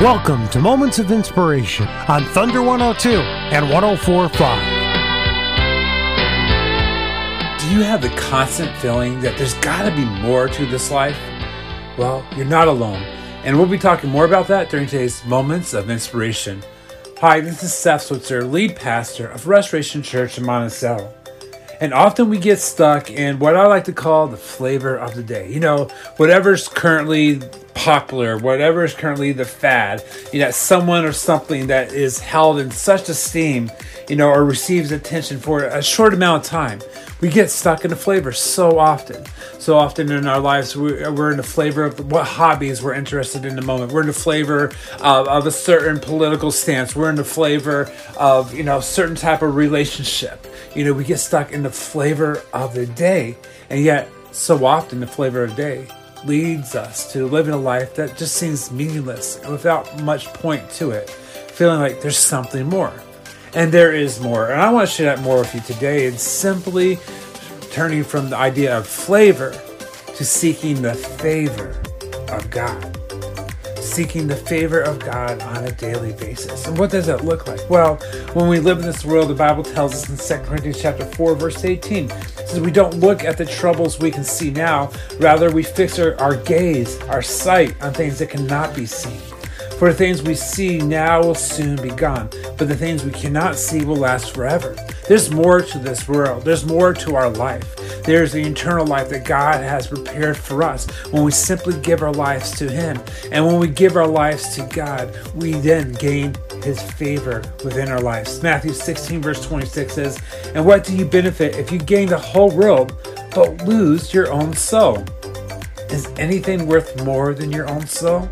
Welcome to Moments of Inspiration on Thunder 102 and 1045. Do you have the constant feeling that there's got to be more to this life? Well, you're not alone. And we'll be talking more about that during today's Moments of Inspiration. Hi, this is Seth Switzer, lead pastor of Restoration Church in Monticello. And often we get stuck in what I like to call the flavor of the day. You know, whatever's currently popular, whatever is currently the fad, you know, someone or something that is held in such esteem, you know, or receives attention for a short amount of time. We get stuck in the flavor so often. So often in our lives, we're in the flavor of what hobbies we're interested in the moment. We're in the flavor of, of a certain political stance. We're in the flavor of, you know, certain type of relationship. You know, we get stuck in the flavor of the day. And yet, so often, the flavor of the day leads us to living a life that just seems meaningless and without much point to it, feeling like there's something more. And there is more. And I want to share that more with you today and simply turning from the idea of flavor to seeking the favor of God seeking the favor of God on a daily basis. And what does that look like? Well, when we live in this world, the Bible tells us in 2 Corinthians chapter 4, verse 18, it says we don't look at the troubles we can see now, rather we fix our, our gaze, our sight on things that cannot be seen. For the things we see now will soon be gone, but the things we cannot see will last forever. There's more to this world. There's more to our life. There's the eternal life that God has prepared for us when we simply give our lives to Him. And when we give our lives to God, we then gain His favor within our lives. Matthew 16, verse 26 says, And what do you benefit if you gain the whole world but lose your own soul? Is anything worth more than your own soul?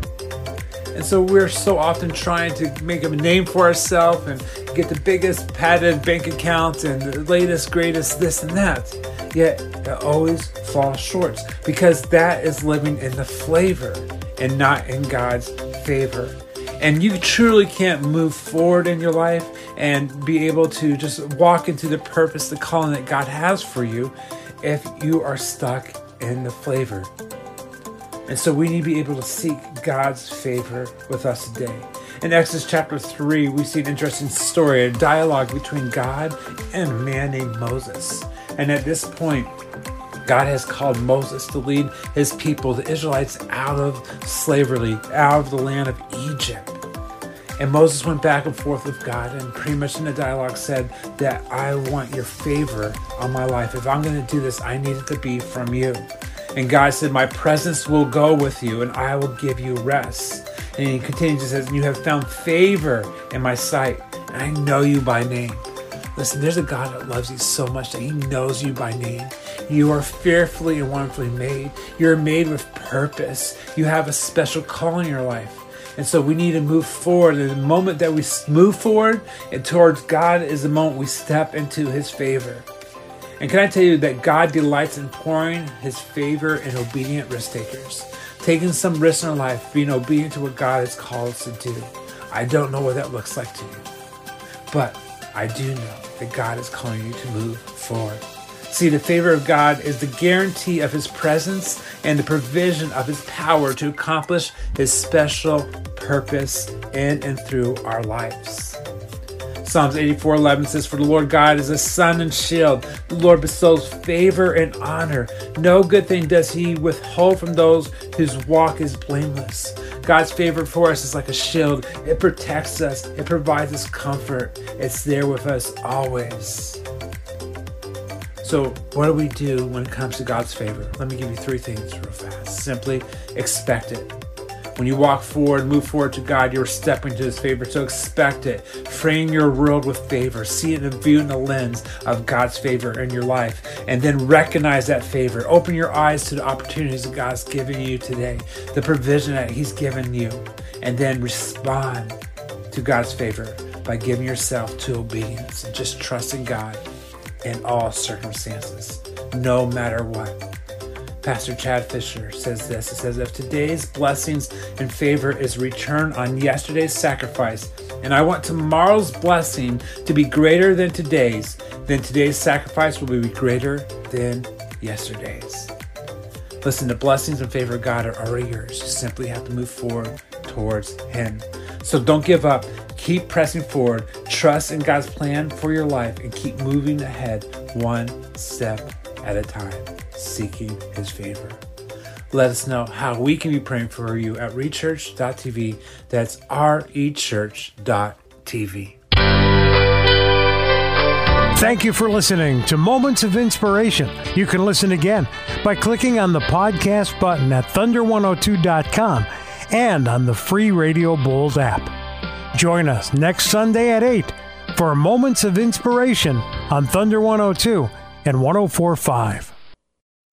And so we're so often trying to make a name for ourselves and get the biggest padded bank account and the latest, greatest this and that. Yet it always falls short because that is living in the flavor and not in God's favor. And you truly can't move forward in your life and be able to just walk into the purpose, the calling that God has for you if you are stuck in the flavor. And so we need to be able to seek God's favor with us today. In Exodus chapter 3, we see an interesting story, a dialogue between God and a man named Moses. And at this point, God has called Moses to lead his people, the Israelites, out of slavery, out of the land of Egypt. And Moses went back and forth with God and pretty much in the dialogue said that I want your favor on my life. If I'm going to do this, I need it to be from you. And God said, My presence will go with you and I will give you rest. And he continues and says, You have found favor in my sight, and I know you by name. Listen, there's a God that loves you so much that he knows you by name. You are fearfully and wonderfully made. You're made with purpose. You have a special call in your life. And so we need to move forward. And the moment that we move forward and towards God is the moment we step into his favor. And can I tell you that God delights in pouring his favor in obedient risk takers, taking some risks in our life, being obedient to what God has called us to do. I don't know what that looks like to you, but I do know that God is calling you to move forward. See, the favor of God is the guarantee of his presence and the provision of his power to accomplish his special purpose in and through our lives. Psalms 84:11 says, "For the Lord God is a sun and shield. The Lord bestows favor and honor. No good thing does He withhold from those whose walk is blameless." God's favor for us is like a shield. It protects us. It provides us comfort. It's there with us always. So, what do we do when it comes to God's favor? Let me give you three things real fast. Simply expect it. When you walk forward, move forward to God, you're stepping to His favor. So expect it. Frame your world with favor. See it and view it in the lens of God's favor in your life. And then recognize that favor. Open your eyes to the opportunities that God's given you today, the provision that He's given you. And then respond to God's favor by giving yourself to obedience and just trusting God in all circumstances, no matter what. Pastor Chad Fisher says this. It says, If today's blessings and favor is return on yesterday's sacrifice, and I want tomorrow's blessing to be greater than today's, then today's sacrifice will be greater than yesterday's. Listen, the blessings and favor of God are already yours. You simply have to move forward towards Him. So don't give up. Keep pressing forward. Trust in God's plan for your life and keep moving ahead one step at a time, seeking His favor. Let us know how we can be praying for you at rechurch.tv. That's rechurch.tv. Thank you for listening to Moments of Inspiration. You can listen again by clicking on the podcast button at thunder102.com and on the free Radio Bulls app. Join us next Sunday at 8 for Moments of Inspiration on Thunder 102 and 1045.